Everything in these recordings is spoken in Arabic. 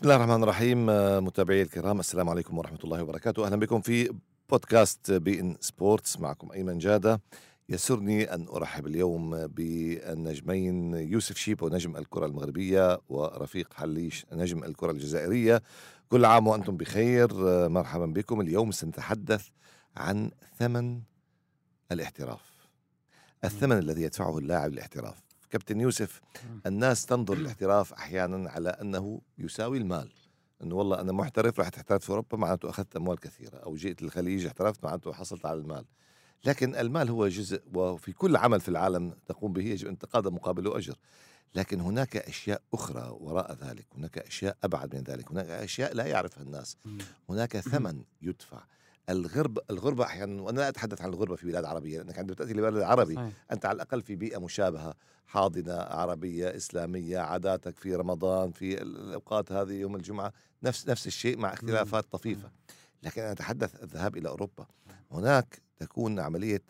بسم الله الرحمن الرحيم متابعي الكرام السلام عليكم ورحمة الله وبركاته. أهلا بكم في بودكاست بي إن سبورتس. معكم أيمن جادة. يسرني أن أرحب اليوم بالنجمين يوسف شيبو نجم الكرة المغربية ورفيق حليش نجم الكرة الجزائرية. كل عام وأنتم بخير. مرحبا بكم. اليوم سنتحدث عن ثمن الاحتراف. الثمن الذي يدفعه اللاعب للاحتراف كابتن يوسف الناس تنظر للاحتراف أحيانا على أنه يساوي المال. إنه والله أنا محترف رحت احترفت في أوروبا معناته أخذت أموال كثيرة. أو جئت للخليج احترفت معناته حصلت على المال. لكن المال هو جزء وفي كل عمل في العالم تقوم به يجب أن تقاضى مقابله اجر لكن هناك أشياء أخرى وراء ذلك. هناك أشياء أبعد من ذلك. هناك أشياء لا يعرفها الناس. هناك ثمن يدفع. الغرب الغربة أحيانا وأنا لا أتحدث عن الغربة في بلاد عربية لأنك عندما تأتي لبلد عربي صحيح. أنت على الأقل في بيئة مشابهة حاضنة عربية إسلامية عاداتك في رمضان في الأوقات هذه يوم الجمعة نفس نفس الشيء مع اختلافات طفيفة. لكن أنا أتحدث الذهاب إلى أوروبا. هناك تكون عملية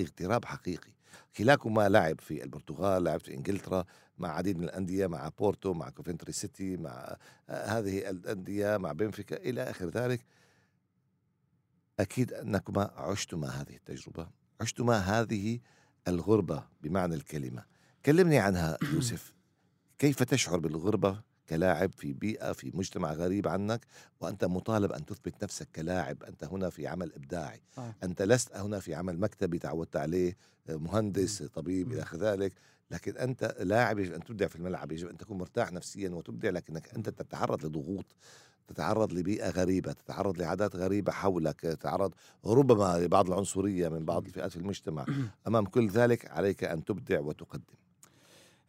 اغتراب حقيقي. كلاكما لعب في البرتغال لعب في إنجلترا مع عديد من الأندية مع بورتو مع كوفنتري سيتي مع هذه الأندية مع بنفيكا إلى آخر ذلك. أكيد أنكما عشتما هذه التجربة عشتما هذه الغربة بمعنى الكلمة. كلمني عنها يوسف. كيف تشعر بالغربة كلاعب في بيئة في مجتمع غريب عنك وأنت مطالب أن تثبت نفسك كلاعب؟ أنت هنا في عمل إبداعي. آه. أنت لست هنا في عمل مكتبي تعودت عليه مهندس طبيب إلى ذلك. لكن أنت لاعب يجب أن تبدع في الملعب يجب أن تكون مرتاح نفسيا وتبدع لكنك أنت تتعرض لضغوط. تتعرض لبيئة غريبة تتعرض لعادات غريبة حولك تتعرض ربما لبعض العنصرية من بعض الفئات في المجتمع. أمام كل ذلك عليك أن تبدع وتقدم.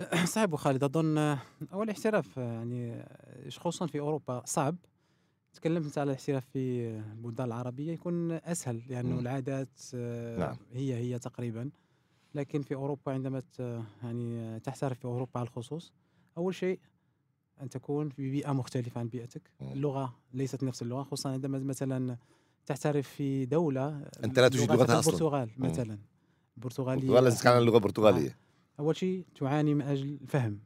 أبو خالد. أظن أول احتراف يعني خصوصا في أوروبا صعب. تكلمت على الاحتراف في البلدان العربية يكون أسهل لأنه العادات نعم. هي هي تقريبا. لكن في أوروبا عندما يعني تحترف في أوروبا على الخصوص أول شيء أن تكون في بيئة مختلفة عن بيئتك. اللغة ليست نفس اللغة خصوصا عندما مثلا تحترف في دولة أنت لا تجيد لغتها أصلا. البرتغال مثلا. البرتغالية البرتغال لازم تتكلم البرتغالية آه. أول شيء تعاني من أجل فهم.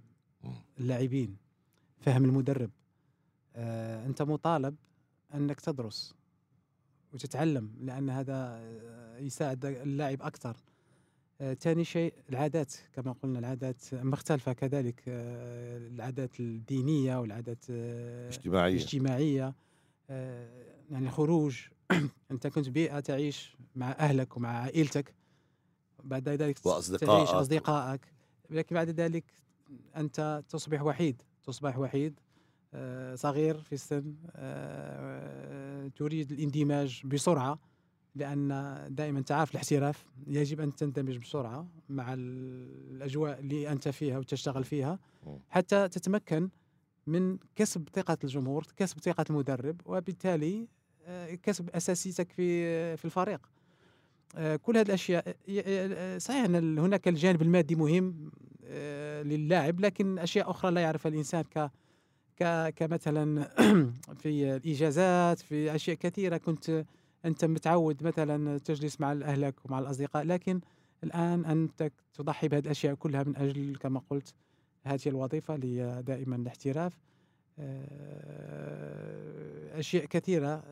اللاعبين فهم المدرب. آه أنت مطالب أنك تدرس وتتعلم لأن هذا يساعد اللاعب أكثر. ثاني آه شيء العادات. كما قلنا العادات مختلفة كذلك. آه العادات الدينية والعادات الاجتماعية. الاجتماعية. آه يعني خروج أنت كنت بيئة تعيش مع أهلك ومع عائلتك. بعد ذلك وأصدقائك تعيش أصدقائك. لكن بعد ذلك أنت تصبح وحيد. تصبح وحيد صغير في السن تريد الاندماج بسرعة. لأن دائما تعرف الاحتراف يجب أن تندمج بسرعة مع الأجواء اللي أنت فيها وتشتغل فيها حتى تتمكن من كسب ثقة الجمهور كسب ثقة المدرب وبالتالي كسب أساسيتك في في الفريق. كل هذه الأشياء صحيح أن هناك الجانب المادي مهم للاعب لكن أشياء أخرى لا يعرفها الإنسان ك كمثلا في الإجازات في أشياء كثيرة. كنت أنت متعود مثلا تجلس مع اهلك ومع الأصدقاء لكن الآن أنت تضحي بهذه الأشياء كلها من أجل كما قلت هذه الوظيفة اللي هي دائما الاحتراف أشياء كثيرة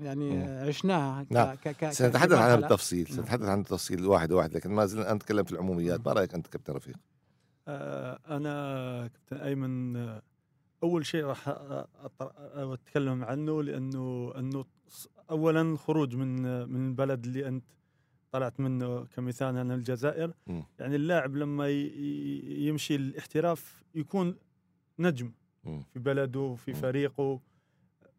يعني عشناها نعم. ك ك سنتحدث عنها بالتفصيل سنتحدث عن التفصيل واحد واحد لكن ما زلنا نتكلم في العموميات ما رأيك أنت كابتن رفيق؟ آه أنا كابتن أيمن أول شيء راح أتكلم عنه لأنه أنه اولا خروج من من البلد اللي أنت طلعت منه كمثال أنا الجزائر. م. يعني اللاعب لما يمشي الاحتراف يكون نجم م. في بلده في فريقه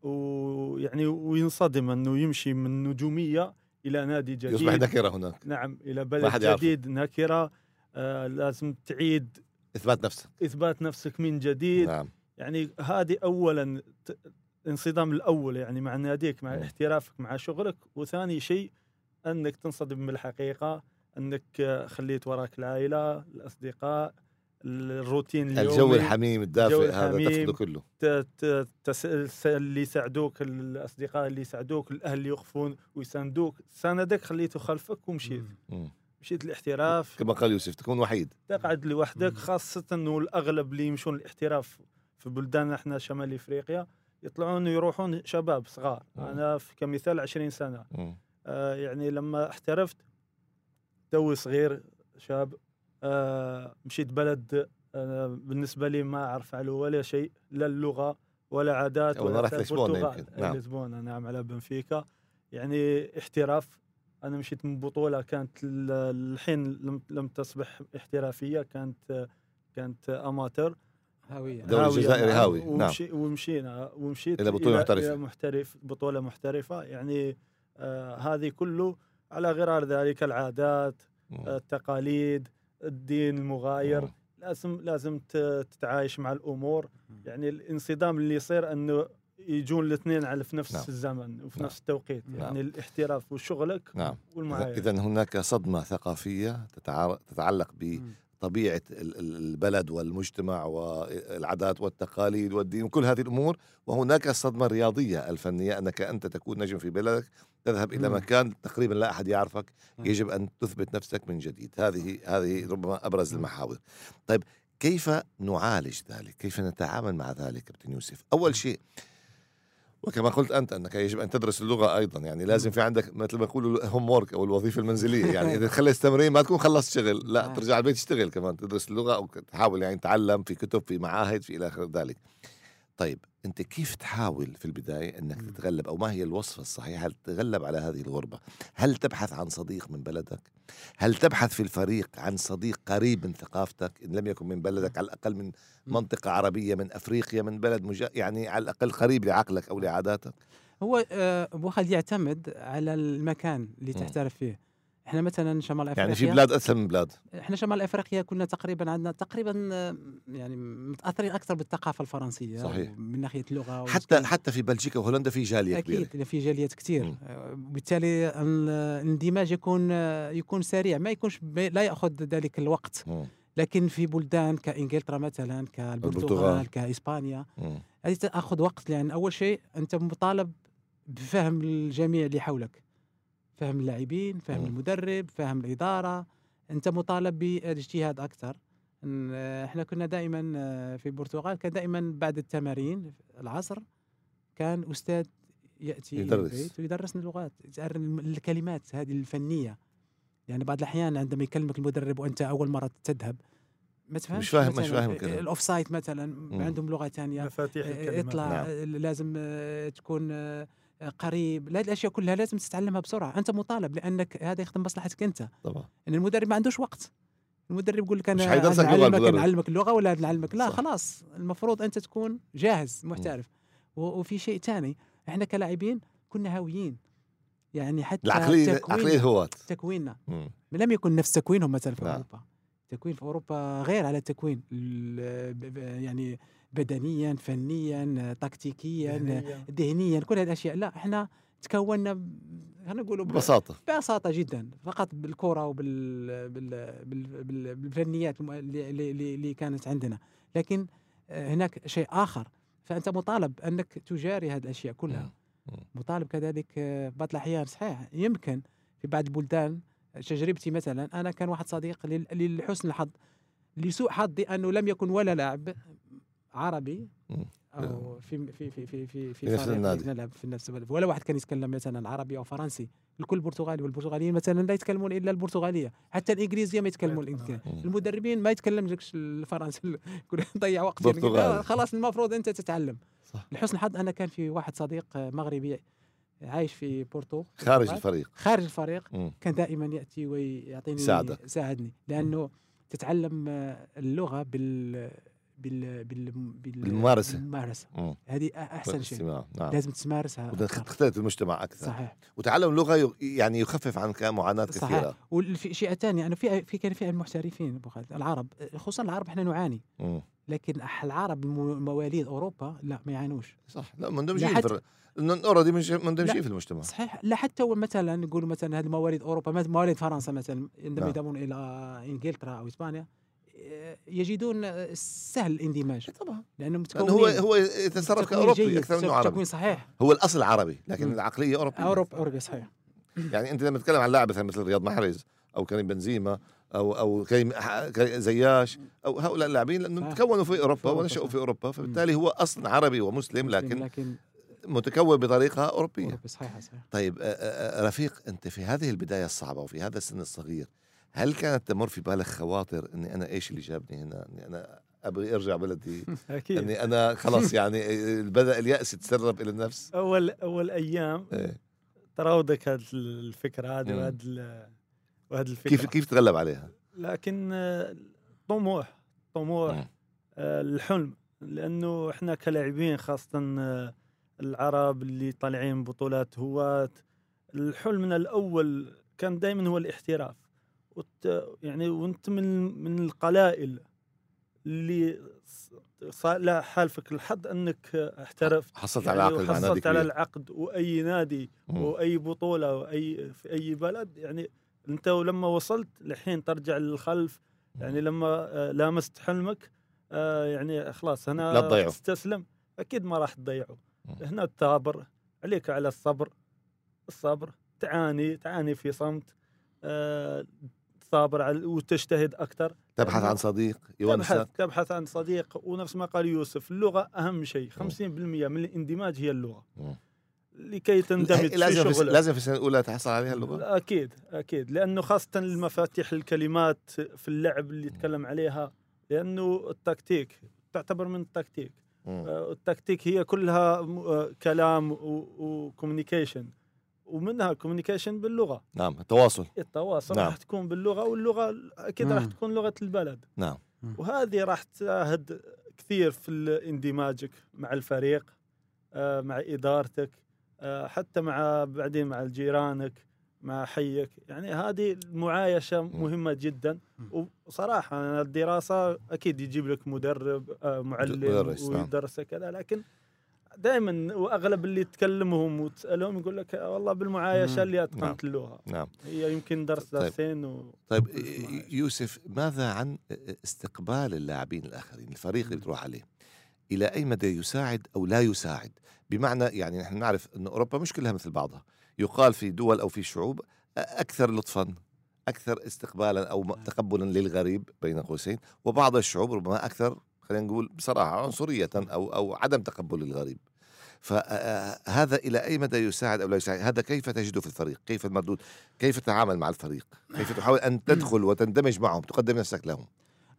ويعني وينصدم أنه يمشي من نجومية إلى نادي جديد. يصبح نكرة هناك. نعم إلى بلد جديد نكرة آه لازم تعيد إثبات نفسك. إثبات نفسك من جديد. نعم. يعني هذه اولا الانصدام الأول يعني مع ناديك مع احترافك مع شغلك. وثاني شيء أنك تنصدم بالحقيقة أنك خليت وراك العائلة الأصدقاء الروتين اليومي الجو الحميم الدافئ هذا تفقده كله. اللي يساعدوك الأصدقاء اللي يساعدوك الأهل اللي يوقفون ويساندوك. ساندك خليته خلفك ومشيت. مشيت الاحتراف كما قال يوسف تكون وحيد. تقعد لوحدك خاصة انه الاغلب اللي يمشون الاحتراف في بلدان إحنا شمال إفريقيا يطلعون يروحون شباب صغار مم. أنا في كمثال 20 سنة مم. آه يعني لما احترفت توي صغير شاب آه مشيت بلد آه بالنسبة لي ما أعرف عليه ولا شيء لا اللغة ولا عادات ولا رحت البرتغال. يمكن. نعم. لشبونة نعم على بنفيكا يعني احتراف أنا مشيت من بطولة كانت ال- الحين لم لم تصبح احترافية كانت كانت اماتور هاوية دوري هاوية، الجزائري. هاوي، نعم. ومشي ومشينا ومشيت إلى بطولة محترفة. إلى محترف بطولة محترفة يعني آه هذه كله على غرار ذلك العادات مم. التقاليد الدين المغاير مم. لازم لازم ت- تتعايش مع الأمور يعني الانصدام اللي يصير أنه يجون الاثنين على في نفس نعم. الزمن وفي نعم. نفس التوقيت نعم. يعني الاحتراف وشغلك نعم والمعايير إذا هناك صدمة ثقافية تتع- تتعلق ال- البلد والمجتمع والعادات والتقاليد والدين وكل هذه الأمور وهناك الصدمة الرياضية الفنية أنك أنت تكون نجم في بلدك تذهب إلى مم. مكان تقريبا لا أحد يعرفك. يجب أن تثبت نفسك من جديد. هذه هذه ربما أبرز المحاور. طيب كيف نعالج ذلك؟ كيف نتعامل مع ذلك كابتن يوسف؟ أول شيء وكما قلت أنت أنك يجب أن تدرس اللغة أيضا. يعني لازم في عندك مثل ما يقولوا الهوم وورك أو الوظيفة المنزلية. يعني إذا خلصت تمرين ما تكون خلصت شغل. لا. ترجع البيت تشتغل كمان. تدرس اللغة أو تحاول يعني تتعلم في كتب في معاهد في إلى آخر ذلك. طيب أنت كيف تحاول في البداية أنك. تتغلب؟ أو ما هي الوصفة الصحيحة؟ لتتغلب على هذه الغربة؟ هل تبحث عن صديق من بلدك؟ هل تبحث في الفريق عن صديق قريب من ثقافتك؟ إن لم يكن من بلدك على الأقل من منطقة عربية من أفريقيا من بلد مجا... يعني على الأقل قريب لعقلك أو لعاداتك. هو آه، أبو خالد يعتمد على المكان اللي. تحترف فيه. إحنا مثلا شمال افريقيا يعني في بلاد اسهل من بلاد إحنا شمال أفريقيا كنا تقريبا عندنا تقريبا آه، يعني متأثرين أكثر بالثقافة الفرنسية صحيح. من ناحية اللغة حتى والسكن. حتى في بلجيكا وهولندا في جالية كبيرة أكيد في جاليات كثير. آه، وبالتالي ال- الاندماج يكون آه، يكون سريع ما يكونش لا يأخذ ذلك الوقت مم. لكن في بلدان كإنجلترا مثلا البرتغال. كالبرتغال كاسبانيا. هذه تأخذ وقت لأن أول شيء أنت مطالب بفهم الجميع اللي حولك فهم اللاعبين فهم مم. المدرب فهم الإدارة أنت مطالب بالاجتهاد أكثر إن- إحنا كنا دائما آه، في البرتغال كان دائما بعد التمارين العصر كان أستاذ يأتي يدرس. البيت ويدرسنا اللغات الكلمات هذه الفنية يعني بعض الأحيان عندما يكلمك المدرب وأنت أول مرة تذهب ما تفهمش فاهم- مش مثلاً فاهم الكلام. ال offside مثلا مم. عندهم لغة ثانية مفاتيح آه، الكلمات اطلع نعم. آه، لازم آه، تكون آه، قريب لا الأشياء كلها لازم تتعلمها بسرعة. أنت مطالب لأنك هذا يخدم مصلحتك أنت. طبعا. إن المدرب ما عندوش وقت. المدرب يقول لك أنا نعلمك. نعلمك اللغة ولا نعلمك لا صح. خلاص. المفروض أنت تكون جاهز محترف. وفي شيء ثاني إحنا كلاعبين كنا هاويين. يعني حتى العقلية عقليه هواة. تكويننا. لم يكن نفس تكوينهم مثلا في نعم. أوروبا. تكوين في أوروبا غير على التكوين. يعني بدنيا فنيا تكتيكيا ذهنياً. كل هذه الأشياء. لا إحنا تكوننا خلينا نقول ب- ببساطة. ببساطة جدا فقط بالكرة وبال بال بال بال بالفنيات الم- اللي, اللي, اللي كانت عندنا. لكن آه، هناك شيء آخر. فأنت مطالب أنك تجاري هذه الأشياء كلها. مطالب كذلك آه، بعض الأحيان. صحيح يمكن في بعض البلدان تجربتي مثلا أنا كان واحد صديق لحسن الحظ لسوء حظي أنه لم يكن ولا لاعب. عربي مم. أو في في في في في في نفس النادي. نلعب في نفس البلد ولا واحد كان يتكلم مثلا عربي أو فرنسي الكل برتغالي والبرتغاليين مثلا لا يتكلمون إلا البرتغالية حتى الإنجليزية ما يتكلمون. الإنجليزية. مم. المدربين ما يتكلم لكش الفرنسي يقول ضيع وقت برتغالي. الإنجليزية. خلاص المفروض أنت تتعلم صح. لحسن الحظ أنا كان في واحد صديق مغربي عايش في بورتو خارج البرتغال. الفريق خارج الفريق مم. كان دائما يأتي ويعطيني يساعدك. يساعدني لأنه تتعلم آه، اللغة بال بال بال بال. بالممارسة مم. هذه أحسن شيء. نعم لازم تمارسها. تختلط بالمجتمع أكثر صحيح وتعلم اللغة يعني يخفف عنك معاناة صحيح. كثيرة شيء ثاني أنا في في كان في المحترفين أبو خالد العرب خصوصا العرب إحنا نعاني مم. لكن العرب مواليد أوروبا لا ما يعانوش صح لا حتى- الر- لأنه already مش- مندمجين لا. في المجتمع صحيح لا حتى مثلا نقولوا مثلا هذه مواليد أوروبا مواليد فرنسا مثلا عندما نعم. يذهبون إلى إنجلترا أو إسبانيا يجدون سهل الاندماج. طبعا. لانهم لأنه هو متكونين هو يتصرف تكوين كاوروبي أكثر منه تكوين عربي. صحيح. هو الأصل عربي لكن مم. العقلية أوروبية. اوروبا اوروبا صحيح. يعني أنت لما تتكلم عن لاعب مثلا مثل رياض محرز أو كريم بنزيما أو أو كريم زياش أو هؤلاء اللاعبين لأنهم. تكونوا في أوروبا ونشأوا. في أوروبا فبالتالي هو أصلا عربي ومسلم لكن متكون بطريقة أوروبية. صحيح صحيح. طيب رفيق أنت في هذه البداية الصعبة وفي هذا السن الصغير هل كانت تمر في بالك خواطر إني أنا إيش اللي جابني هنا إني أنا أبغي أرجع بلدي أكيد إني أنا خلاص يعني آه، بدأ اليأس يتسرب إلى النفس أول أول أيام إيه. تراودك هذه الفكرة هذه. وهذه وهذه الفكرة كيف كيف تغلب عليها؟ لكن آه، طموح طموح. آه، الحلم لأنه إحنا كلاعبين خاصة العرب اللي طالعين بطولات هواة الحلمنا الأول كان دائما هو الاحتراف وت- يعني وانت من من القلائل اللي لا حالفك الحظ انك احترف حصلت يعني على عقد مع نادي وحصلت على العقد وأي نادي مم. وأي بطولة واي في أي بلد يعني انت ولما وصلت لحين ترجع للخلف يعني لما آه، لامست حلمك آه، يعني خلاص هنا لا تضيعه. تستسلم أكيد ما راح تضيعه. هنا تثابر عليك على الصبر الصبر تعاني تعاني في صمت على وتجتهد أكثر. تبحث عن صديق تبحث يونسك تبحث عن صديق. ونفس ما قال يوسف اللغة أهم شيء. 50% من الاندماج هي اللغة. لكي تندمج لازم في شغلك. لازم في السنة الأولى تحصل عليها اللغة؟ أكيد أكيد. لأنه خاصة المفاتيح الكلمات في اللعب اللي يتكلم عليها. لأنه التكتيك تعتبر من التكتيك. آه، التكتيك هي كلها آه، كلام و communication ومنها communication باللغة. نعم التواصل. التواصل نعم. راح تكون باللغة واللغة أكيد راح. تكون لغة البلد. نعم. وهذه راح تساعد كثير في اندماجك مع الفريق آه، مع إدارتك آه، حتى مع بعدين مع جيرانك مع حيك. يعني هذه المعايشة مهمة جدا. وصراحة الدراسة أكيد يجيب لك مدرب آه، معلم مدرس، نعم. ويدرسك كذا لكن دائما وأغلب اللي تكلمهم وتسألهم يقول لك والله بالمعايشة. اللي نعم. اتقنت اللغة نعم هي يمكن درس طيب. درسين و... طيب في المعايشة. يوسف ماذا عن استقبال اللاعبين الآخرين الفريق اللي بتروح عليه إلى أي مدى يساعد أو لا يساعد بمعنى يعني نحن نعرف إن أوروبا مش كلها مثل بعضها يقال في دول أو في شعوب أكثر لطفا أكثر استقبالا أو م- تقبلا للغريب بين قوسين وبعض الشعوب ربما أكثر خلينا نقول بصراحة عنصرية أو أو عدم تقبل للغريب فهذا إلى أي مدى يساعد أو لا يساعد؟ هذا كيف تجده في الفريق؟ كيف المردود؟ كيف تتعامل مع الفريق؟ كيف تحاول أن تدخل وتندمج معهم تقدم نفسك لهم؟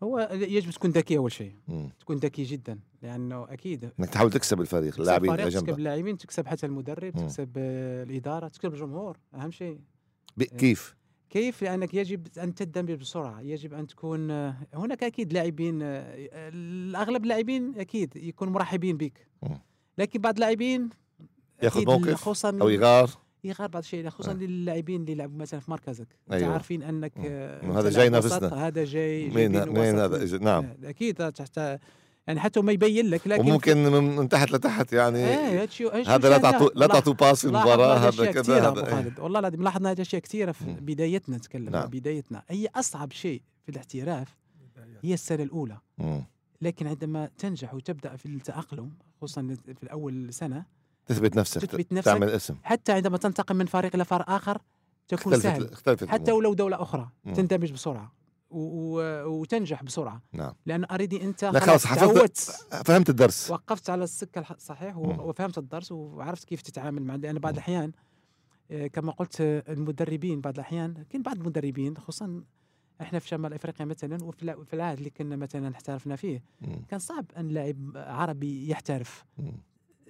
هو يجب تكون ذكي أول شيء. مم. تكون ذكي جدا لأنه أكيد إنك تحاول تكسب الفريق اللاعبين تكسب اللاعبين تكسب حتى المدرب مم. تكسب آه، الإدارة تكسب الجمهور أهم شيء. ب- كيف؟ كيف؟ لأنك يجب أن تندمج بسرعة يجب أن تكون آه، هناك أكيد لاعبين آه، الأغلب اللاعبين أكيد يكونوا مرحبين بك. مم. لكن بعض اللاعبين ياخذ موقف خصوصا أو يغار يغار بعض الشيء خصوصا آه. للاعبين اللي يلعبوا مثلا في مركزك أيوة. عارفين أنك. آه، أنت هذا جاي ينافسنا. هذا جاي مين مين. هذا نعم آه، أكيد حتى يعني حتى ما يبين لك لكن وممكن من من تحت لتحت يعني شيء هذا لا. تعطوا لا تعطوا باس المباراة هذا أشياء كذا هذا إيه. والله العظيم لاحظنا هذه أشياء كثيرة في. بدايتنا نتكلم نعم. بدايتنا هي أصعب شيء في الاحتراف هي السنة الأولى مم. لكن عندما تنجح وتبدأ في التأقلم خصوصا في الأول سنة تثبت نفسك تثبت نفسك تعمل اسم حتى عندما تنتقل من فريق إلى فريق آخر تكون اختلفت سهل اختلفت حتى. ولو دولة أخرى مم. تندمج بسرعة و... و... وتنجح بسرعة نعم لأن اريدي أنت لا خلاص حفظت تعودت فهمت الدرس وقفت على السكة الصحيح. وفهمت الدرس وعرفت كيف تتعامل مع لأن بعض. الأحيان آه، كما قلت آه، المدربين بعض الأحيان كاين بعض المدربين خصوصا إحنا في شمال إفريقيا مثلا وفي الع- في العهد اللي كنا مثلا احترفنا فيه مم. كان صعب أن لاعب عربي يحترف.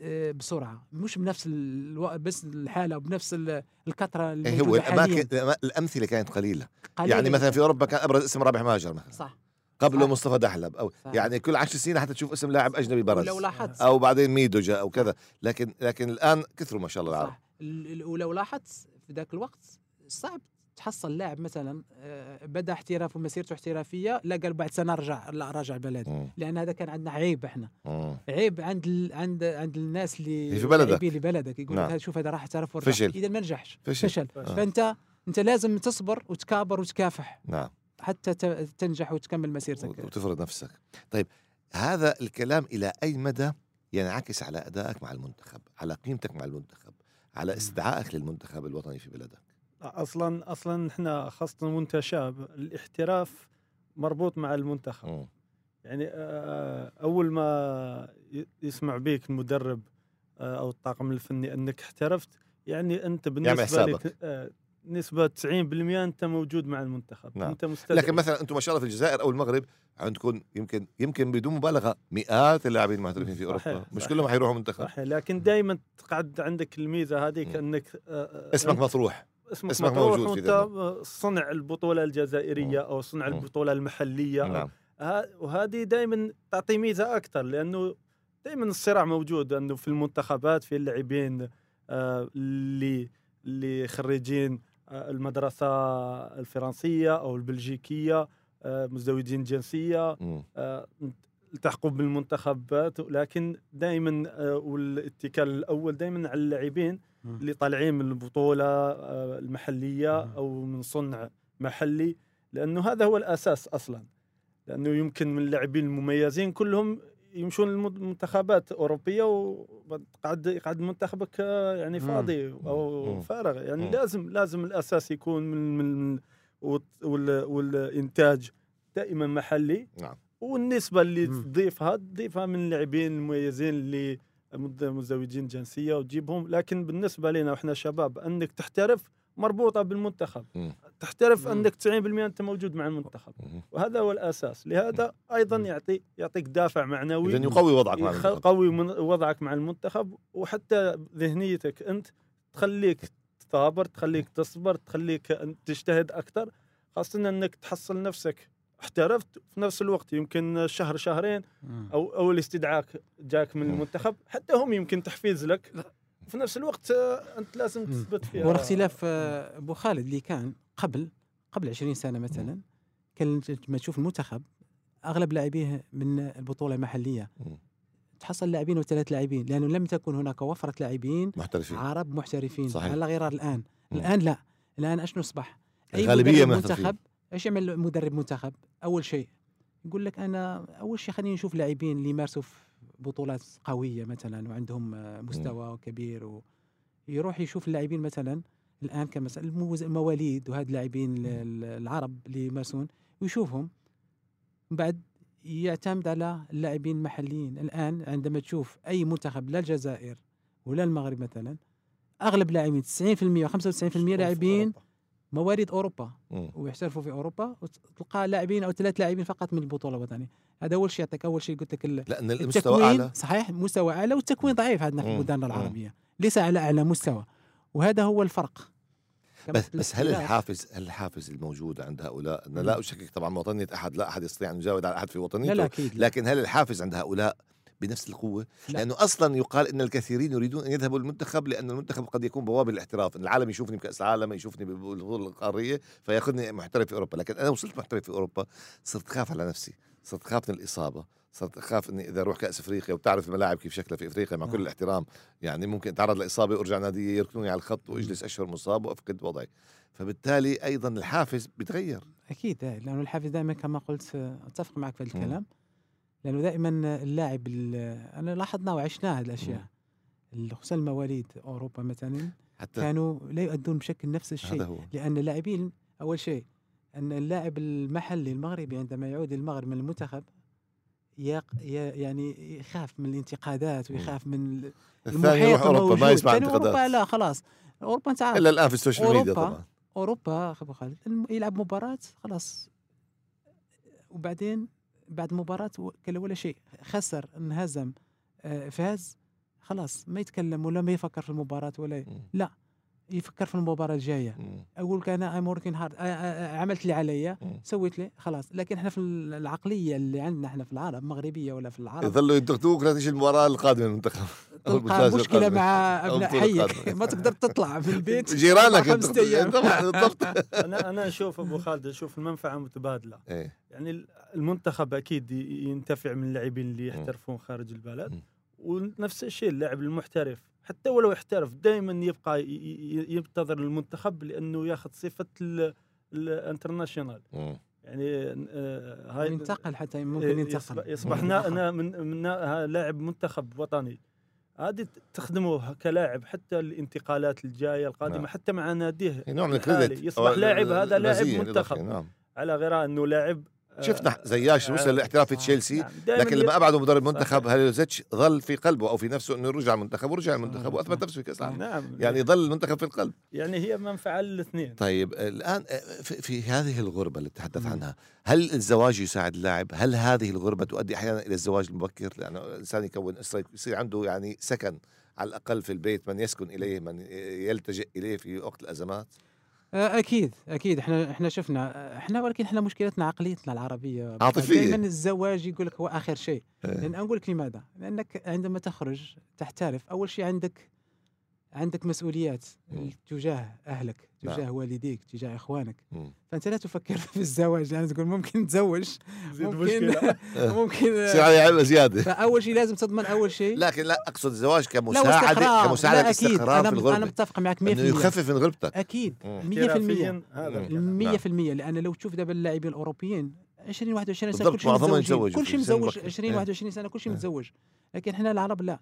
آه، بسرعة مش بنفس ألو... بس الحالة وبنفس ال- الكثرة إيه هو الموجوده حاليا الاماكن الأمثلة كانت قليلة قليلاً يعني مثلا. في أوروبا كان أبرز اسم رابح ماجر مثلا صح قبله صح. مصطفى دحلب أو صح. يعني كل عشر سنين حتى تشوف اسم لاعب أجنبي برز ولو لاحظت أو بعدين ميدو جاء أو كذا لكن لكن الآن كثروا ما شاء الله العرب صح ولو لاحظت في ذاك الوقت صعب تحصل لاعب مثلا آه، بدا احترافه مسيرته احترافية لا قال بعد سنه رجع لا راجع بلدي. لأن هذا كان عندنا عيب إحنا مم. عيب عند ال... عند عند الناس اللي في بلدك. اللي بلدك يقول نعم. شوف هذا راح احترف فشل. إذا ما نجحش فشل. فشل آه. فأنت أنت لازم تصبر وتكابر وتكافح نعم حتى تنجح وتكمل مسيرتك وتفرض نفسك طيب هذا الكلام إلى أي مدى ينعكس على أدائك مع المنتخب على قيمتك مع المنتخب على استدعائك للمنتخب الوطني في بلدك أصلا أصلا إحنا خاصة وانت شاب الاحتراف مربوط مع المنتخب. يعني آه، أول ما يسمع بيك المدرب آه، أو الطاقم الفني إنك احترفت يعني أنت بالنسبة حسابك. لك آه، نسبة 90% أنت موجود مع المنتخب نعم. أنت مستدعي لكن مثلا أنتم ما شاء الله في الجزائر أو المغرب عندكم يمكن يمكن بدون مبالغة مئات اللاعبين المحترفين في أوروبا صحيح، مش صحيح. كلهم حيروحوا منتخب صحيح لكن دائما تقعد عندك الميزة هذيك. إنك آه، آه، اسمك مطروح اسمك, اسمك مطروح موجود وانت صنع البطولة الجزائرية أو صنع مم. البطولة المحلية نعم وهذه دائما تعطي ميزة أكثر لأنه دائما الصراع موجود انه في المنتخبات في اللاعبين آه، اللي اللي خريجين آه، المدرسة الفرنسية أو البلجيكية آه، مزدوجين. آه، التحقوا بالمنتخبات لكن دائما والاتكال الأول دائما على اللاعبين. اللي طالعين من البطولة آه، المحلية. أو من صنع محلي لأنه هذا هو الأساس أصلا لأنه يمكن من اللاعبين المميزين كلهم يمشون للمنتخبات أوروبية وقعد يقعد منتخبك آه، يعني. فاضي. أو فارغ يعني. لازم لازم الأساس يكون من من والإنتاج دائما محلي نعم والنسبة اللي. تضيفها تضيفها من اللاعبين المميزين اللي مزدوجين جنسية وتجيبهم لكن بالنسبة لنا وإحنا شباب أنك تحترف مربوطة بالمنتخب. تحترف. أنك 90% أنت موجود مع المنتخب. وهذا هو الأساس لهذا أيضا. يعطي يعطيك دافع معنوي اذا يقوي وضعك مع المنتخب. قوي من وضعك مع المنتخب وحتى ذهنيتك أنت تخليك تصابر تخليك تصبر تخليك تجتهد أكثر خاصة أنك تحصل نفسك احترفت في نفس الوقت يمكن شهر شهرين مم. أو أو الاستدعاء جاك من مم. المنتخب حتى هم يمكن تحفيز لك في نفس الوقت آه، أنت لازم. تثبت فيها هو الاختلاف آه، أبو خالد اللي كان قبل قبل 20 سنة مثلا كان لما تشوف المنتخب أغلب لاعبيه من البطولة المحلية. تحصل لاعبين وثلاث لاعبين لأنه لم تكن هناك وفرة لاعبين محترفين عرب محترفين صحيح. على غرار الآن مم. الآن لا الآن أشنو أصبح مدرب محترفين. منتخب إيش يعمل مدرب منتخب؟ أول شيء يقول لك أنا أول شيء خليني نشوف لاعبين اللي يمارسوا في بطولات قوية مثلا وعندهم مستوى كبير و يروح يشوف اللاعبين مثلا الآن كمثلا المواليد وهاد اللاعبين ال- ال- العرب اللي يمارسون ويشوفهم. بعد يعتمد على اللاعبين المحليين. الآن عندما تشوف أي منتخب لا الجزائر ولا المغرب مثلا أغلب لاعبين 90% و95% لاعبين مواليد أوروبا. ويحترفوا في أوروبا وتلقى لاعبين أو ثلاث لاعبين فقط من البطولة الوطنية. هذا أول شيء يعطيك أول شيء قلت لك لأن المستوى أعلى. صحيح مستوى أعلى والتكوين ضعيف عندنا في مم. العربية. ليس على أعلى مستوى. وهذا هو الفرق. بس بس هل الحافز هل الحافز الموجود عند هؤلاء؟ أنا لا أشكك طبعا وطنيه أحد لا أحد يستطيع أن يجاوب على أحد في وطنيته. لا لا أكيد لا. لكن هل الحافز عند هؤلاء بنفس القوة؟ لا. لأنه أصلا يقال أن الكثيرين يريدون أن يذهبوا للمنتخب لأن المنتخب قد يكون بوابة الاحتراف العالم يشوفني بكأس العالم يشوفني بالبطولة القارية فيأخذني محترف في أوروبا لكن أنا وصلت محترف في أوروبا صرت خاف على نفسي صرت خاف من الإصابة صرت أخاف إني إذا أروح كأس أفريقيا وبتعرف الملاعب كيف شكلها في أفريقيا مع كل نعم. الاحترام يعني ممكن أتعرض لإصابة وأرجع نادية يركنوني على الخط وأجلس أشهر مصاب وأفقد وضعي فبالتالي أيضا الحافز بيتغير أكيد آه، لأنه الحافز دائما كما قلت آه، أتفق معك في هذا مم. لأنه دائما اللاعب ال- أنا لاحظنا وعشنا هذه الاشياء خصوصا المواليد أوروبا مثلا حتى كانوا لا يؤدون بشكل نفس الشيء. هذا هو. لأن اللاعبين أول شيء أن اللاعب المحلي المغربي عندما يعود المغرب من المنتخب يق ي- يعني يخاف من الانتقادات ويخاف من ال- الثاني يروح أوروبا ما. يسمع ثاني أوروبا انتقادات. لا خلاص. أوروبا أنت عارف. إلا الآن في ال social media طبعا. أوروبا أبو خالد يلعب مباراة خلاص. وبعدين بعد مباراة و- كلا ولا شيء خسر انهزم آه، فاز خلاص ما يتكلم ولا ما يفكر في المباراة ولا مم. يفكر في المباراة الجاية مم. أقول كان I'm working hard عملت اللي علي مم. سويت لي خلاص لكن إحنا في ال- العقلية اللي عندنا إحنا في العرب مغربية ولا في العرب يظلوا يضغطوك لا تجي المباراة القادمة المنتخب تلقى مشكلة. مع أبناء حيك. ما تقدر تطلع من البيت جيرانك بالضبط أنا أنا أشوف أبو خالد أشوف المنفعة متبادلة إيه. يعني المنتخب أكيد ينتفع من اللاعبين اللي. يحترفون خارج البلد مم. ونفس الشيء اللاعب المحترف حتى ولو احترف دائما يبقى ينتظر المنتخب لأنه ياخذ صفة ال- الانترناشونال. يعني آه، هاي ينتقل حتى ممكن إيه، ينتقل يصبح, يصبح نا- أنا من من لاعب منتخب وطني هذه تخدمه كلاعب حتى الانتقالات الجاية القادمة نعم. حتى مع ناديه نوع من. الكريدت يصبح لاعب هذا لاعب منتخب. نعم على غير إنه لاعب شفنا زياش وصل آه، للاحتراف في آه، تشيلسي نعم. لكن لما ابعده مدرب. منتخب هاليوزيتش ظل في قلبه أو في نفسه إنه يرجع المنتخب؟ ورجع المنتخب. وأثبت نفسه في كأس العالم. نعم. يعني ظل المنتخب في القلب. يعني هي منفعة للاثنين طيب الآن في, في هذه الغربة اللي تتحدث مم. عنها هل الزواج يساعد اللاعب؟ هل هذه الغربة تؤدي أحيانا إلى الزواج المبكر؟ لأنه الإنسان يكون اسره يصير عنده يعني سكن على الأقل في البيت من يسكن إليه من يلتجئ إليه في وقت الأزمات؟ آه، أكيد أكيد إحنا إحنا شفنا إحنا ولكن إحنا مشكلتنا عقليتنا العربية عاطفية. دائما الزواج يقول لك هو آخر شيء إيه. لأن أقول لك لماذا؟ لأنك عندما تخرج تحترف أول شيء عندك عندك مسؤوليات مم. تجاه أهلك نعم. تجاه والديك تجاه إخوانك. مم. فأنت لا تفكر في الزواج يعني تقول ممكن نتزوج زيد ممكن ممكن عبء زيادة. فأول شيء لازم تضمن أول شيء. لكن لا أقصد الزواج كمساعده كمساعدة لا أكيد. استقرار أنا في أنا الغربة. متفق معك 100% انه يخفف من غربتك. أكيد. مم. 100% احترافياً هذا مم. الكلام. 100% لأن لو تشوف دابا اللاعبين الأوروبيين 20 21 سنة بالضبط، كل شيء يتزوجوا كل شيء متزوج. بكر. 20 إيه. 21 سنة كل شيء إيه. متزوج. لكن إحنا العرب لا.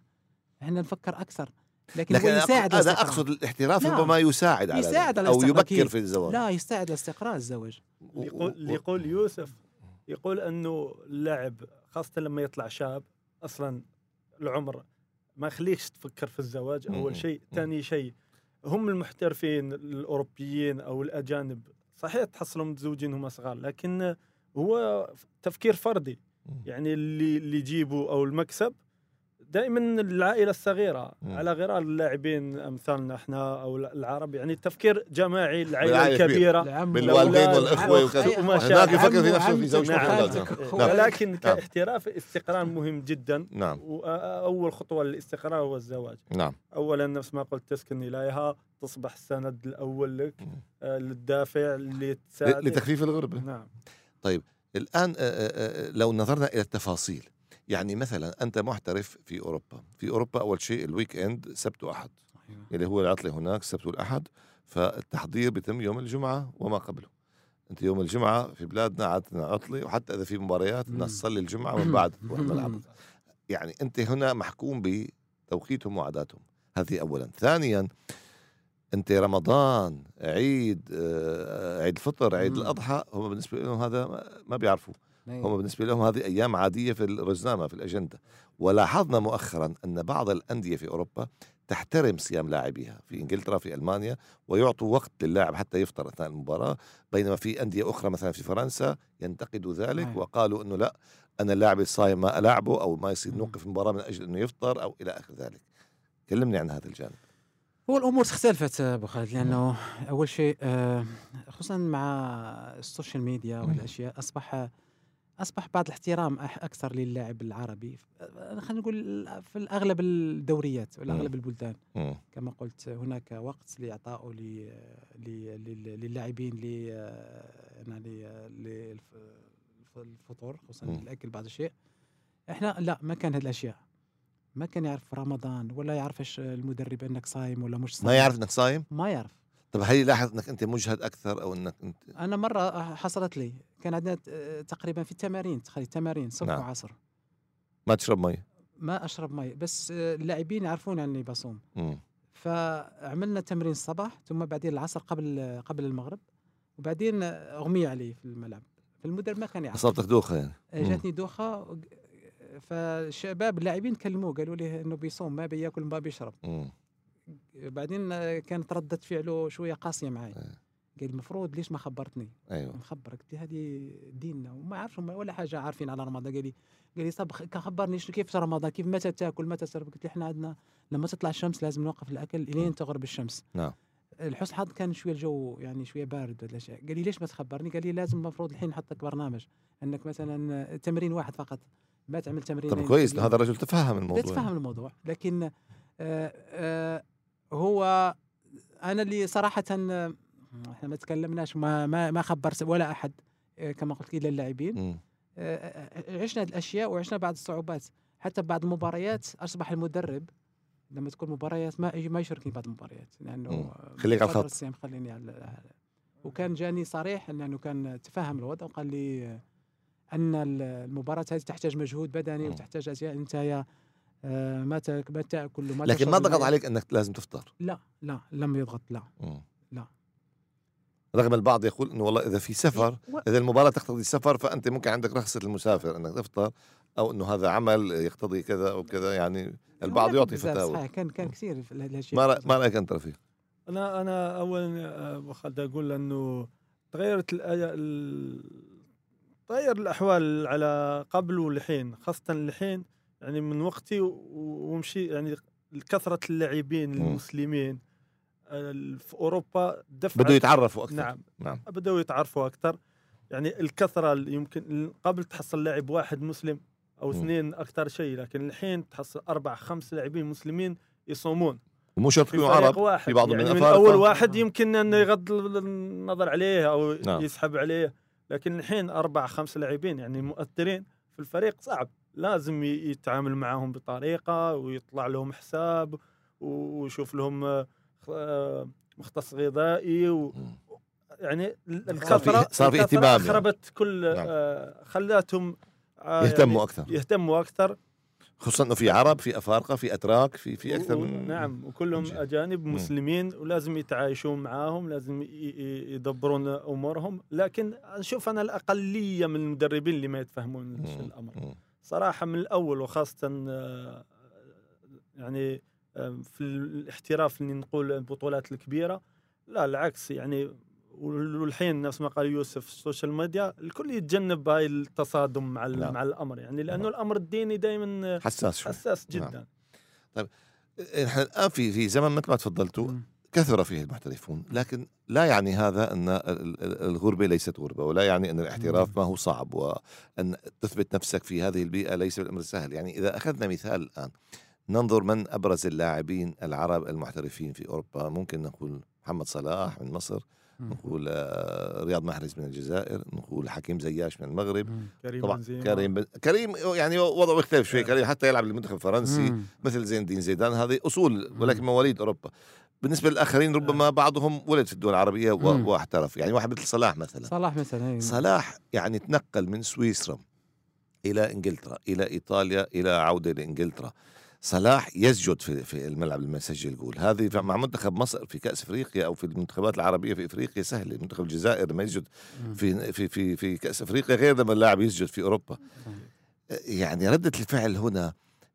إحنا نفكر أكثر. لكن, لكن هو يساعد أنا الاستقرار. أقصد الاحتراف نعم. ربما يساعد على يساعد على أو الاستقرار يبكر. في الزواج لا يساعد على استقرار الزواج يقول يقول يوسف يقول أنه اللاعب خاصة لما يطلع شاب أصلا العمر ما يخليكش تفكر في الزواج. أول شيء. ثاني شيء هم المحترفين الأوروبيين أو الأجانب صحيح تحصلهم متزوجين هم صغار لكن هو تفكير فردي. يعني اللي اللي يجيبوا أو المكسب دائما العائلة الصغيرة مم. على غير اللاعبين أمثالنا إحنا أو العرب يعني تفكير جماعي العائلة الكبيرة بالوالدين والأخ وكذا. وما هناك. يفكر في نفسه في زوجته وأولاده. وخالته. نعم. ولكن نعم. كاحتراف استقرار مهم جدا نعم وأول خطوة للاستقرار هو الزواج نعم اولا نفس ما قلت تسكن إليها تصبح السند الأول لك. آه، للدافع اللي تساعد لتخفيف الغربة نعم الآن آه، آه، آه، لو نظرنا إلى التفاصيل يعني مثلا أنت محترف في أوروبا في أوروبا أول شيء الويك إند سبت وأحد اللي هو العطلة هناك السبت والأحد فالتحضير بيتم يوم الجمعة وما قبله. أنت يوم الجمعة في بلادنا عادة عطلة وحتى إذا في مباريات الناس. تصلي الجمعة من بعد تروح يعني أنت هنا محكوم بتوقيتهم وعاداتهم. هذه أولا. ثانيا أنت رمضان عيد آه، عيد الفطر عيد مم. الأضحى هم بالنسبة لهم هذا ما- أيوة. هم بالنسبة لهم هذه أيام عادية في الرزنامة في الأجندة ولاحظنا مؤخرا أن بعض الأندية في أوروبا تحترم صيام لاعبيها في إنجلترا في ألمانيا ويعطوا وقت للاعب حتى يفطر أثناء المباراة بينما في أندية أخرى مثلا في فرنسا ينتقدوا ذلك أيوة. وقالوا أنه لا أنا اللاعب الصايم ما ألاعبه أو ما يصير. نوقف المباراة من أجل أنه يفطر أو إلى آخر ذلك كلمني عن هذا الجانب هو الأمور اختلفت أبو خالد لأنه أول شيء آه، خصوصا مع السوشيال ميديا. والأشياء أصبح أصبح بعض الاحترام أكثر للاعب العربي. خلينا نقول في الأغلب الدوريات والاغلب البلدان. مم. كما قلت هناك وقت لاعطائه للاعبين ل يعني الفطور خصوصا مم. الأكل بعض الشيء. إحنا لا ما كان هذه الأشياء. ما كان يعرف رمضان ولا يعرف إيش المدرب انك صايم ولا مش صايم. ما يعرف أنك صايم؟ ما يعرف. طب هل يلاحظ أنك أنت مجهد أكثر أو أنك أنت أنا مرة حصلت لي كان عندنا تقريبا في التمارين تخيل تمارين صبح نعم. وعصر ما تشرب مي ما أشرب مي بس آه، اللاعبين يعرفون إني بصوم مم. فعملنا تمرين الصباح ثم بعدين العصر قبل قبل المغرب وبعدين اغمي علي في الملعب فالمدرب ما كان يعرف أصابتك دوخة يعني مم. جاتني دوخة فالشباب اللاعبين كلموه قالوا لي إنه بيصوم ما بياكل ما بيشرب مم. بعدين آه، كانت ردة فعله شوية قاسية معي إيه. قال المفروض ليش ما خبرتني؟ أيوه. نخبرك قلت هذه ديننا وما عارفش هم ولا حاجة عارفين على رمضان. قال لي قال لي طب خبرني شنو كيف رمضان كيف متى تاكل متى تشرب؟ قلت له إحنا عندنا لما تطلع الشمس لازم نوقف الأكل إلين تغرب الشمس. نعم. الحسن حظ كان شوية الجو يعني شوية بارد ولا شيء. قال لي ليش ما تخبرني؟ قال لي لازم المفروض الحين نحط لك برنامج إنك مثلا تمرين واحد فقط ما تعمل تمرين طب كويس هذا الرجل تفهم الموضوع. تفهم الموضوع. لكن آه آه هو أنا اللي صراحة آه، إحنا ما تكلمناش ما ما ما خبر ولا أحد آه، كما قلت الا اللاعبين. آه، عشنا الأشياء وعشنا بعض الصعوبات حتى بعض المباريات أصبح المدرب لما تكون مباريات ما ما يشاركني بعض المباريات لأنه مم. خليك على الخط. خليني على وكان جاني صريح لأنه كان تفهم الوضع وقال لي أن ال- المباراة هذه تحتاج مجهود بدني مم. وتحتاج اشياء انت يا آه، ما تاك- ما تاكل وما لكن ما ضغط. عليك إنك لازم تفطر لا لا لم يضغط لا مم. لا. رغم البعض يقول إنه والله إذا في سفر و- إذا المباراة تقتضي السفر فأنت ممكن عندك رخصة المسافر إنك تفطر أو إنه هذا عمل يقتضي كذا أو كذا يعني البعض يعطي فتاوى صحيح كان كان كثير الأشياء ما رأ- ما رأيك أنت رفيق؟ أنا أنا اولا آه، خالد أقول إنه تغيرت ال... تغير الأحوال على قبل والحين خاصة الحين يعني من وقتي ومشي يعني كثرة اللاعبين. المسلمين في أوروبا دفعت بده يتعرفوا أكثر. نعم. نعم. بدأوا يتعرفوا أكثر. يعني الكثرة اللي يمكن قبل تحصل لاعب واحد مسلم أو مم. اثنين أكثر شيء لكن الحين تحصل أربع خمس لاعبين مسلمين يصومون. ومو شرط يكونوا عرب واحد. في بعضهم يعني من من. أول واحد يمكن أنه يغض النظر عليه أو نعم. يسحب عليه. لكن الحين أربع خمس لاعبين يعني مؤثرين في الفريق صعب. لازم يتعامل معهم بطريقة ويطلع لهم حساب ويشوف لهم آه، آه، مختص غذائي و. يعني في- صار في اهتمام يعني. أخربت كل نعم. آه، خلاتهم آه، يهتموا يعني أكثر يهتموا أكثر خصوصا إنه في عرب في أفارقة في أتراك في في أكثر من نعم وكلهم من مم. مسلمين ولازم يتعايشون معاهم لازم يدبرون أمورهم لكن أشوف أنا الأقلية من المدربين اللي ما يتفهمون مم. صراحة من الأول وخاصة آه، يعني في الاحتراف اللي نقول البطولات الكبيرة لا العكس يعني وال- والحين نفس ما قال يوسف في ال social media الكل يتجنب هاي التصادم مع ال- نعم. مع الأمر يعني لأنه نعم. الأمر الديني دائما حساس شوي حساس نعم. جدا إحنا الآن في في زمن مثل ما تفضلتوا. كثر فيه المحترفون لكن لا يعني هذا أن ال- ال- الغربة ليست غربة ولا يعني أن الاحتراف ما هو صعب وأن تثبت نفسك في هذه البيئة ليس بالأمر سهل يعني إذا أخذنا مثال الآن ننظر من أبرز اللاعبين العرب المحترفين في أوروبا ممكن نقول محمد صلاح من مصر. نقول آه، رياض محرز من الجزائر نقول حكيم زياش من المغرب. كريم طبعا بنزيما كريم بن... كريم يعني وضعه يختلف شوي آه. كريم حتى يلعب للمنتخب الفرنسي. مثل زين الدين زيدان هذه أصول ولكن. مواليد أوروبا بالنسبة للآخرين ربما بعضهم ولد في الدول العربية. واحترف. يعني واحد مثل صلاح مثلا. صلاح مثلا أي. صلاح يعني تنقل من سويسرا إلى إنجلترا إلى إيطاليا إلى عودة لانجلترا صلاح يسجد في في الملعب لما يسجل جول هذه مع منتخب مصر في كأس إفريقيا أو في المنتخبات العربية في إفريقيا سهلة. منتخب الجزائر لما يسجد. في في في في كأس إفريقيا غير لما اللاعب يسجد في أوروبا. يعني ردة الفعل هنا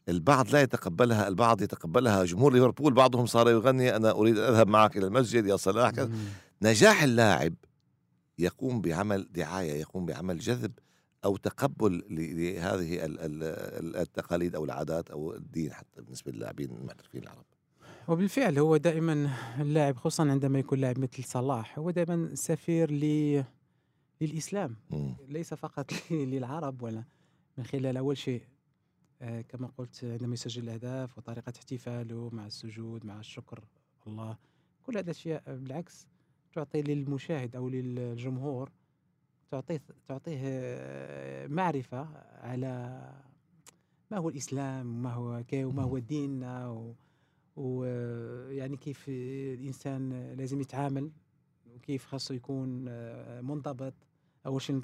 البعض لا يتقبلها البعض يتقبلها جمهور ليفربول بعضهم صار يغني أنا أريد أن أذهب معك إلى المسجد يا صلاح كذا. نجاح اللاعب يقوم بعمل دعاية يقوم بعمل جذب أو تقبل لهذه ال- ال- ال- التقاليد أو العادات أو الدين حتى بالنسبة للاعبين المحترفين العرب وبالفعل هو دائما اللاعب خصوصا عندما يكون لاعب مثل صلاح هو دائما سفير ل... للإسلام. ليس فقط للعرب ولا من خلال أول شيء كما قلت عندما يسجل الأهداف وطريقة احتفاله مع السجود مع الشكر الله كل هذه الأشياء بالعكس تعطي للمشاهد أو للجمهور تعطيه تعطيه آه، معرفة على ما هو الإسلام وما هو وما هو ديننا ويعني كيف الإنسان لازم يتعامل وكيف خاصه يكون آه، منضبط أول شيء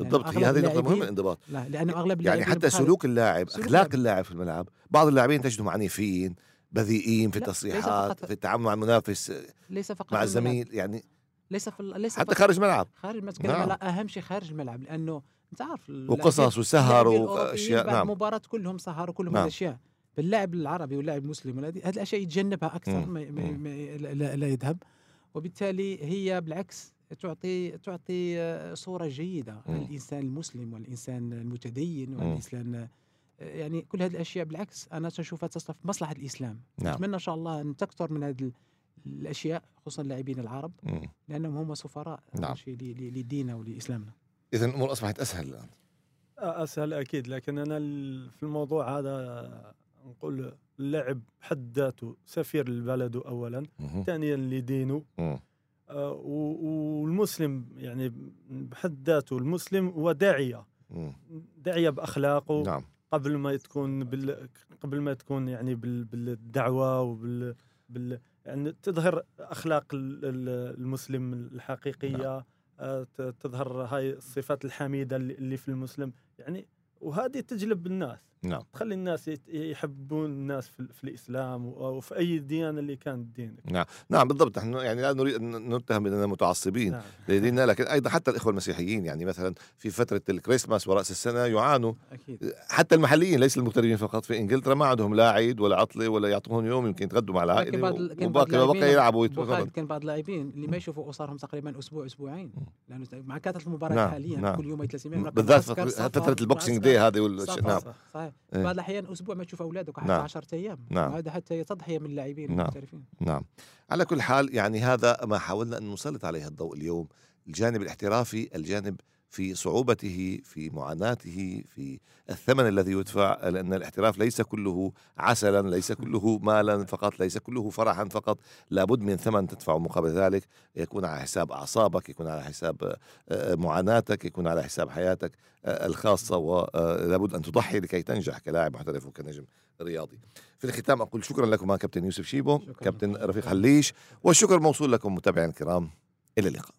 يعني بالضبط هي أغلب هذه نقطة مهمة الانضباط لا لأنه أغلب يعني حتى سلوك اللاعب سلوك أخلاق اللاعب. في الملعب بعض اللاعبين تجدهم عنيفين بذيئين في التصريحات في التعامل مع المنافس ليس فقط مع الملعب، الزميل يعني ليس في ليس حتى خارج الملعب خارج تكلم نعم. أهم شيء خارج الملعب لأنه أنت عارف وقصص وسهر وأشياء بعد نعم مباراة كلهم سهر وكلهم نعم. الأشياء باللاعب العربي واللاعب المسلم هذه الأشياء يتجنبها أكثر مم. ما ما مم. ما لا, لا- لا يذهب وبالتالي هي بالعكس تعطي تعطي آه، صورة جيدة عن مم. الإنسان المسلم والإنسان المتدين مم. والإنسان آه، يعني كل هذه الأشياء بالعكس أنا تشوفها تصلح في مصلحة الإسلام نعم أتمنى إن شاء الله أن تكثر من هذه ال- الأشياء خصوصا اللاعبين العرب مم. لأنهم هم سفراء نعم. أول شيء ل- ل- لديننا ولإسلامنا اذا الأمور أصبحت أسهل الآن أسهل أكيد لكن أنا ال- في الموضوع هذا نقول اللاعب بحد ذاته سفير لبلده اولا. ثانيا لدينه مم. آه، والمسلم يعني بحد ذاته المسلم هو داعية. داعية بأخلاقه نعم. قبل ما تكون بال... قبل ما تكون يعني بال... بالدعوة وبال بال... يعني تظهر أخلاق ال- ال- المسلم الحقيقية. نعم. آه، تظهر هاي الصفات الحميدة اللي في المسلم. يعني وهذه تجلب الناس. نعم. تخلي الناس يت- يحبون الناس في, في الإسلام أو في أي ديانه اللي كانت دينك. نعم. نعم بالضبط. نحن يعني لا نريد ان نتهم بأننا متعصبين نعم. لدينا لكن أيضا حتى الإخوة المسيحيين يعني مثلا في فترة الكريسماس ورأس السنة يعانوا. أكيد. حتى المحليين ليس المغتربين فقط في إنجلترا ما عندهم لا عيد ولا عطلة ولا يعطوهم يوم يمكن يتغدوا مع كان العائله وباقي الوقت اللاعبين- يلعبوا كان بعض اللاعبين اللي ما يشوفوا أسرهم تقريبا أسبوع أسبوعين. لأنه مع كثره المباريات نعم، حاليا نعم. كل يوم ثلاث أيام بالذات فترة ال Boxing Day هذه. نعم. صح. صحيح إيه. بعض الأحيان أسبوع ما تشوف أولادك حتى نعم. 10 أيام نعم. وهذا حتى هي تضحيه من اللاعبين نعم. المحترفين نعم على كل حال يعني هذا ما حاولنا أن نسلط عليه الضوء اليوم الجانب الاحترافي الجانب في صعوبته في معاناته في الثمن الذي يدفع لأن الاحتراف ليس كله عسلا ليس كله مالا فقط ليس كله فرحا فقط. لابد من ثمن تدفع. مقابل ذلك يكون على حساب أعصابك يكون على حساب آه، معاناتك يكون على حساب حياتك آه، الخاصة. ولابد أن تضحي لكي تنجح كلاعب محترف وكنجم رياضي. في الختام أقول شكرا لكم كابتن يوسف شيبو شكراً. كابتن. رفيق حليش. والشكر موصول لكم متابعينا الكرام. إلى اللقاء.